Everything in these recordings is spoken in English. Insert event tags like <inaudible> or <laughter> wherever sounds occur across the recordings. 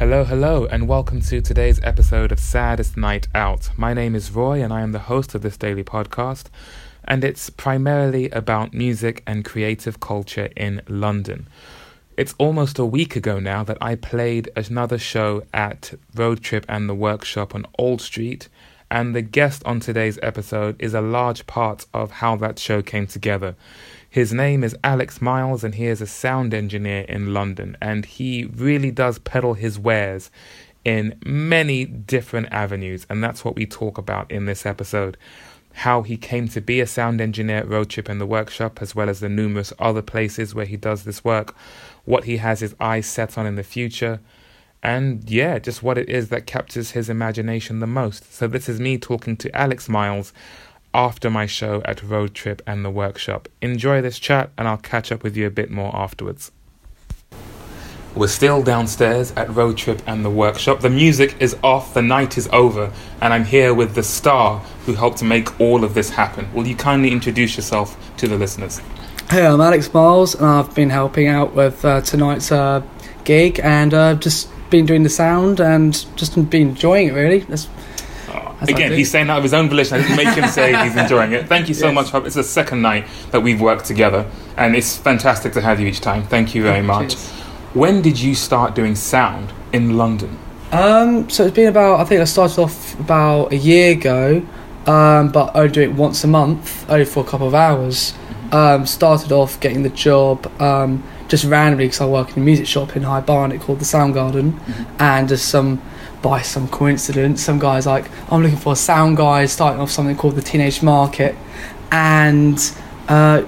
Hello, hello, and welcome to today's episode of Saddest Night Out. My name is Roy, and I am the host of this daily podcast, and it's primarily about music and creative culture in London. It's almost a week ago now that I played another show at Road Trip and the Workshop on Old Street, and the guest on today's episode is a large part of how that show came together. His name is Alex Miles, and he is a sound engineer in London. And he really does peddle his wares in many different avenues. And that's what we talk about in this episode how he came to be a sound engineer at Road Trip and the workshop, as well as the numerous other places where he does this work, what he has his eyes set on in the future, and yeah, just what it is that captures his imagination the most. So, this is me talking to Alex Miles after my show at Road Trip and the workshop. Enjoy this chat, and I'll catch up with you a bit more afterwards. We're still downstairs at Road Trip and the workshop. The music is off, the night is over, and I'm here with the star who helped make all of this happen. Will you kindly introduce yourself to the listeners? Hey, I'm Alex Miles, and I've been helping out with uh, tonight's uh, gig, and uh, just been doing the sound and just been enjoying it. Really, That's, I Again, he's saying that of his own volition. I didn't make him say he's enjoying it. Thank you so Yes. much. It's the second night that we've worked together, and it's fantastic to have you each time. Thank you very much. Cheers. When did you start doing sound in London? Um, so it's been about I think I started off about a year ago, um, but I do it once a month, only for a couple of hours. Um, started off getting the job um, just randomly because I work in a music shop in High Barnet called the Sound Garden, and just some by some coincidence, some guys like I'm looking for a sound guy starting off something called the Teenage Market, and uh,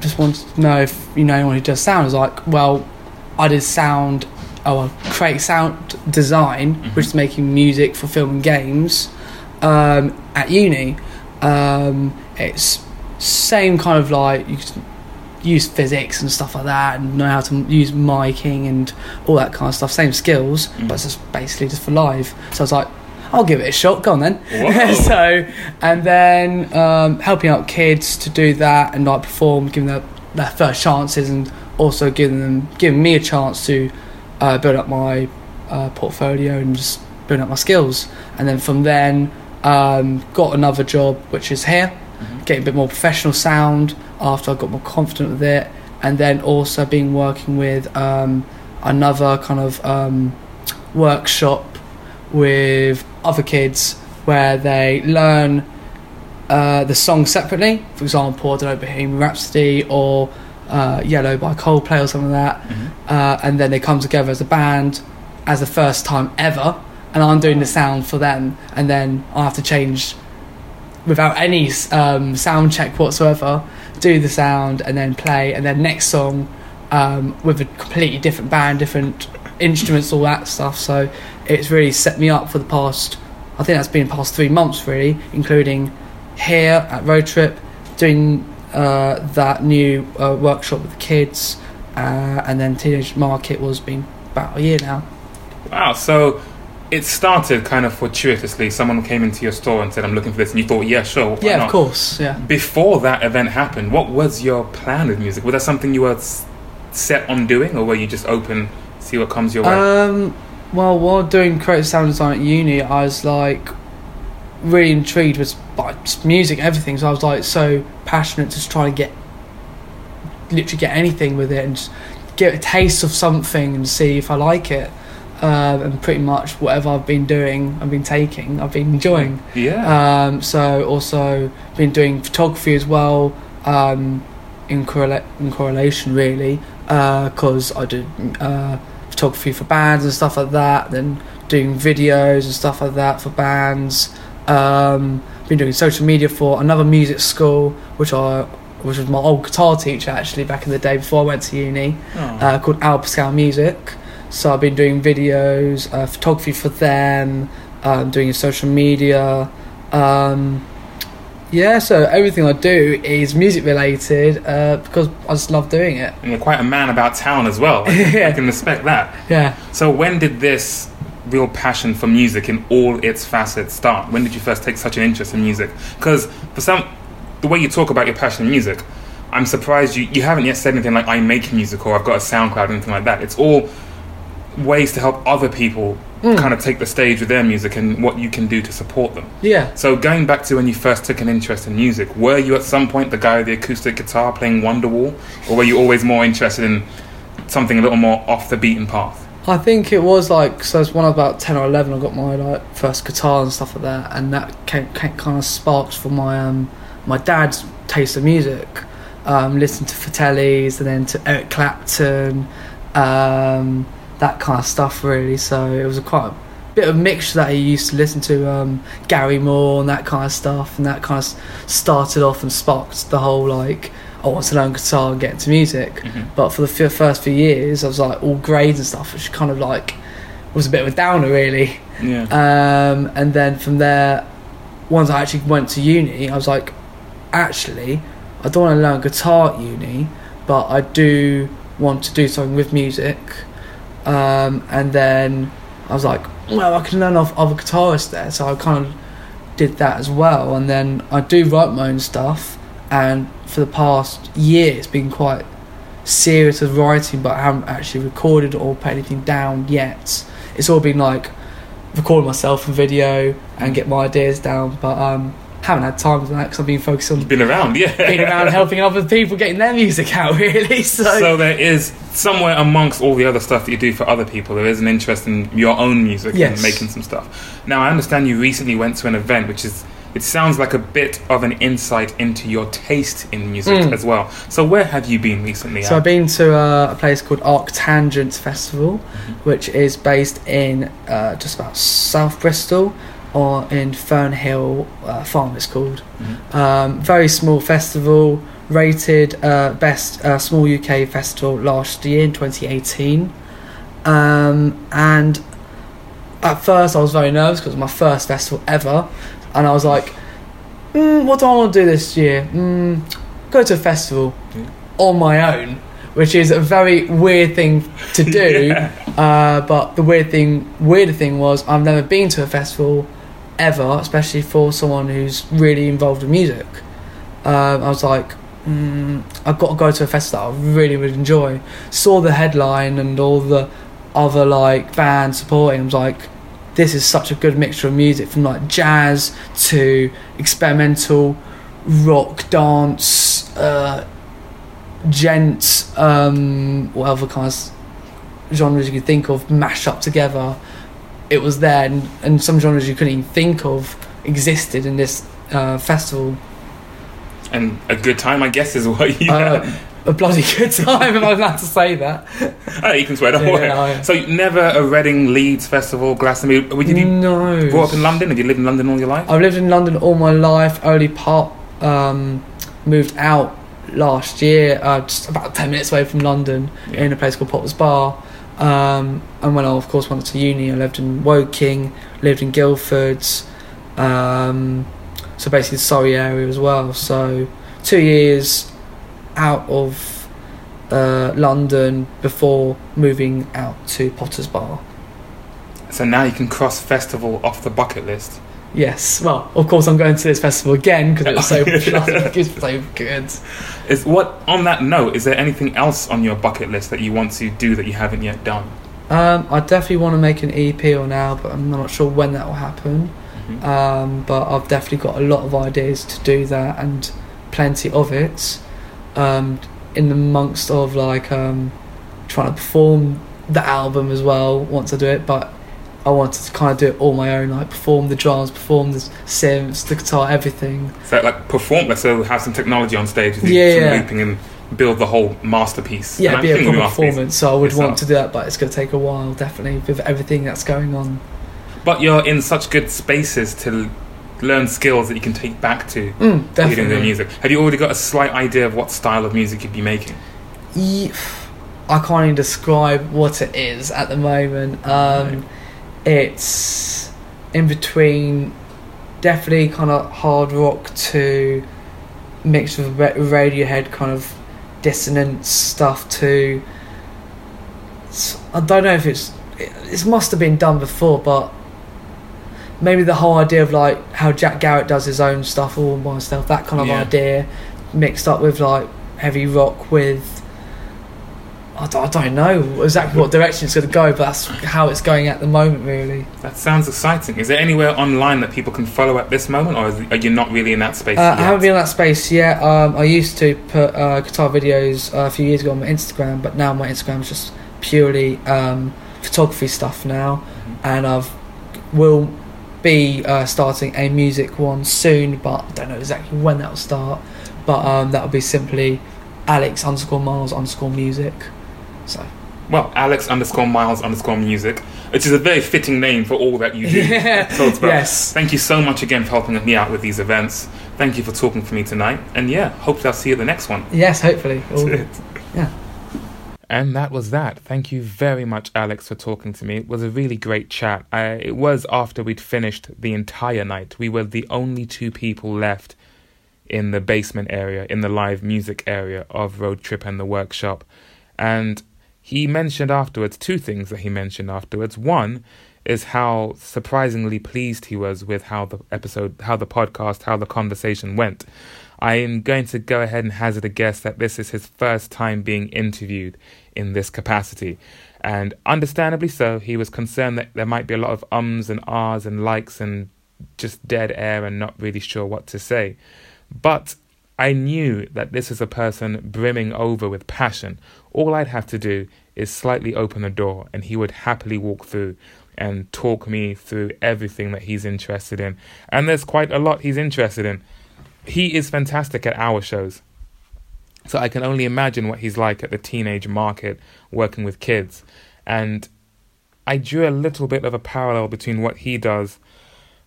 just wanted to know if you know anyone who does sound. I was like, well, I did sound, oh, create sound design, which is making music for film and games um, at uni. Um, it's same kind of like you use physics and stuff like that, and know how to use miking and all that kind of stuff. Same skills, Mhm. but it's just basically just for live. So I was like, I'll give it a shot. Go on then. <laughs> So and then um, helping out kids to do that and like perform, giving them their first chances, and also giving them giving me a chance to uh, build up my uh, portfolio and just build up my skills. And then from then, um, got another job which is here, getting a bit more professional sound after I got more confident with it, and then also been working with um, another kind of um, workshop with other kids where they learn uh, the song separately. For example, I don't know, Bohemian Rhapsody or uh, Yellow by Coldplay or something like that. Uh, and then they come together as a band as the first time ever. And I'm doing the sound for them. And then I have to change without any um, sound check whatsoever, do the sound and then play. And then next song um, with a completely different band, different instruments, all that stuff. So it's really set me up for the past, I think that's been past three months really, including here at Road Trip, doing uh, that new uh, workshop with the kids, uh, and then Teenage Market was been about a year now. Wow, so it started kind of fortuitously. Someone came into your store and said, I'm looking for this, and you thought, yeah, sure. yeah, not? of course, yeah. Before that event happened, what was your plan with music? Was that something you were set on doing, or were you just open, see what comes your way? Um, well, while doing creative sound design at uni, I was like really intrigued with like music, everything. So I was like so passionate to just try and get literally get anything with it and just get a taste of something and see if I like it. Um, and pretty much whatever I've been doing, I've been taking, I've been enjoying. yeah. Um, so also been doing photography as well, um, in, correla- in correlation really, because I do uh, photography for bands and stuff like that. Then doing videos and stuff like that for bands. Um, been doing social media for another music school, which I which was my old guitar teacher actually back in the day before I went to uni Oh. uh, called Al Pascal Music. So I've been doing videos, uh, photography for them, um, doing social media. Um, yeah, so everything I do is music related uh, because I just love doing it. and you're quite a man about town as well. <laughs> I can, I can respect that. Yeah. So when did this real passion for music in all its facets start? When did you first take such an interest in music? Because for some, the way you talk about your passion in music, I'm surprised you, you haven't yet said anything like I make music or I've got a SoundCloud or anything like that. It's all ways to help other people Mm. kind of take the stage with their music and what you can do to support them. Yeah. So going back to when you first took an interest in music, were you at some point the guy with the acoustic guitar playing Wonderwall, or were you always more interested in something a little more off the beaten path? I think it was like so. It's when I was about ten or eleven. I got my like first guitar and stuff like that, and that came, came kind of sparked from my um my dad's taste of music. Um, listening to Fratellis and then to Eric Clapton, um, that kind of stuff really. So it was a quite a bit of mixture that he used to listen to um, Gary Moore and that kind of stuff, and that kind of started off and sparked the whole like I want to learn guitar and get into music. But for the f- first few years, I was like all grades and stuff, which kind of like was a bit of a downer, really. Yeah. Um, and then from there, once I actually went to uni, I was like, actually, I don't want to learn guitar at uni, but I do want to do something with music. Um, and then I was like, well, I can learn off other guitarists there, so I kind of did that as well. And then I do write my own stuff, and for the past year, it's been quite serious with writing, but I haven't actually recorded or put anything down yet. It's all been like recording myself in video and get my ideas down, but um, haven't had time for that because I've been focused on been around, yeah. being around helping other people getting their music out, <laughs> really. So, So there is somewhere amongst all the other stuff that you do for other people, there is an interest in your own music Yes. and making some stuff. Now I understand you recently went to an event, which is it sounds like a bit of an insight into your taste in music Mm. as well. So where have you been recently? So Al? I've been to uh, a place called Arctangent Festival, which is based in uh, just about South Bristol, or in Fernhill uh, Farm. It's called. Mhm. Um, very small festival, rated uh, best uh, small UK festival last year in 2018. Um, and at first, I was very nervous because it was my first festival ever, and I was like, mm, "What do I want to do this year? Mm, go to a festival Yeah. on my own." Which is a very weird thing to <laughs> do, Yeah. uh, but the weird thing, weirder thing was I've never been to a festival ever, especially for someone who's really involved in music. Um, I was like, mm, I've got to go to a festival I really would enjoy. Saw the headline and all the other like bands supporting. I was like, this is such a good mixture of music from like jazz to experimental rock, dance, uh, djent, um, what other kinds genres you could think of mash up together. It was there, and, and some genres you couldn't even think of existed in this uh, festival. and a good time, I guess, is <laughs> what you. Uh, a bloody good time, if I'm allowed to say that. <laughs> Oh, you can swear, don't Yeah, worry. yeah. So never a Reading, Leeds festival, Glastonbury. Did you no. grow up in London? Have you lived in London all your life? I've lived in London all my life. Only part um, moved out last year, uh, just about ten minutes away from London, Yeah. in a place called Potters Bar. Um, and when I, of course, went to uni, I lived in Woking, lived in Guildford, um, so basically the Surrey area as well. So two years out of uh, London before moving out to Potters Bar. So now you can cross festival off the bucket list. Yes, well, of course, I'm going to this festival again because it was so <laughs> good, so good. Is what on that note? Is there anything else on your bucket list that you want to do that you haven't yet done? Um, I definitely want to make an EP or now, but I'm not sure when that will happen. Mhm. Um, but I've definitely got a lot of ideas to do that and plenty of it. Um, in the amongst of like um, trying to perform the album as well once I do it, but I wanted to kind of do it all my own, like perform the drums, perform the synths, the guitar, everything. So like perform. Let's say have some technology on stage with Yeah, yeah. looping and build the whole masterpiece. Yeah, be a thinking proper masterpiece. performance. So I would itself. want to do that, but it's going to take a while, definitely, with everything that's going on. But you're in such good spaces to learn skills that you can take back to Mm, leading the music. Have you already got a slight idea of what style of music you'd be making? Ye- I can't even describe what it is at the moment. Um, It's in between, definitely kind of hard rock to mixed with ra- Radiohead kind of dissonance stuff to. I don't know if it's it, it must have been done before, but maybe the whole idea of like how Jack Garratt does his own stuff all by himself, that kind of Yeah. idea, mixed up with like heavy rock with I don't, I don't know exactly what direction it's going to go, but that's how it's going at the moment, really. That sounds exciting. Is there anywhere online that people can follow at this moment, or is, are you not really in that space Uh, yet? I haven't been in that space yet. Um, I used to put uh, guitar videos uh, a few years ago on my Instagram, but now my Instagram is just purely um, photography stuff now, and I've will be uh, starting a music one soon, but I don't know exactly when that will start. But um, that will be simply Alex underscore Miles underscore music. So Well, Alex underscore Miles underscore music, which is a very fitting name for all that you do. <laughs> About. Yes. Thank you so much again for helping me out with these events. Thank you for talking to me tonight. And yeah, hopefully I'll see you at the next one. yes, hopefully. <laughs> All- yeah. And that was that. Thank you very much, Alex, for talking to me. It was a really great chat. I, it was after we'd finished the entire night. We were the only two people left in the basement area, in the live music area of Road Trip and the workshop. And he mentioned afterwards two things that he mentioned afterwards. One is how surprisingly pleased he was with how the episode, how the podcast, how the conversation went. I am going to go ahead and hazard a guess that this is his first time being interviewed in this capacity. And understandably so, he was concerned that there might be a lot of ums and ahs and likes and just dead air and not really sure what to say. But I knew that this is a person brimming over with passion. All I'd have to do is slightly open the door, and he would happily walk through and talk me through everything that he's interested in. And there's quite a lot he's interested in. He is fantastic at our shows. So I can only imagine what he's like at the teenage market working with kids. And I drew a little bit of a parallel between what he does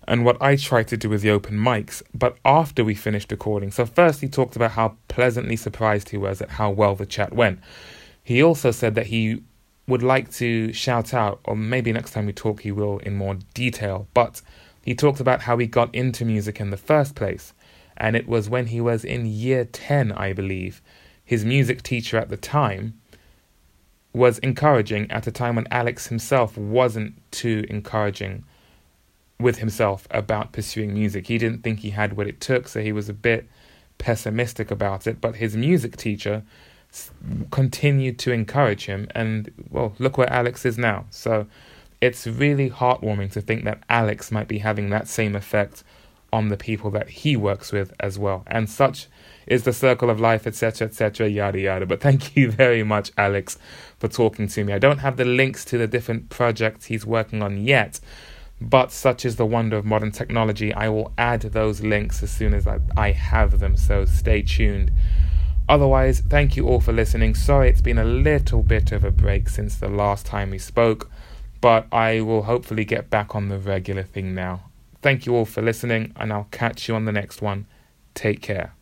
and what I try to do with the open mics, but after we finished recording. So, first, he talked about how pleasantly surprised he was at how well the chat went. He also said that he would like to shout out, or maybe next time we talk, he will in more detail, but he talked about how he got into music in the first place. And it was when he was in year 10, I believe. His music teacher at the time was encouraging at a time when Alex himself wasn't too encouraging with himself about pursuing music. He didn't think he had what it took, so he was a bit pessimistic about it. But his music teacher continued to encourage him, and well, look where Alex is now. So it's really heartwarming to think that Alex might be having that same effect on the people that he works with as well. And such is the circle of life, etc., etc., yada yada. But thank <laughs> you very much, Alex, for talking to me. I don't have the links to the different projects he's working on yet. But such is the wonder of modern technology. I will add those links as soon as I, I have them, so stay tuned. Otherwise, thank you all for listening. Sorry it's been a little bit of a break since the last time we spoke, but I will hopefully get back on the regular thing now. Thank you all for listening, and I'll catch you on the next one. Take care.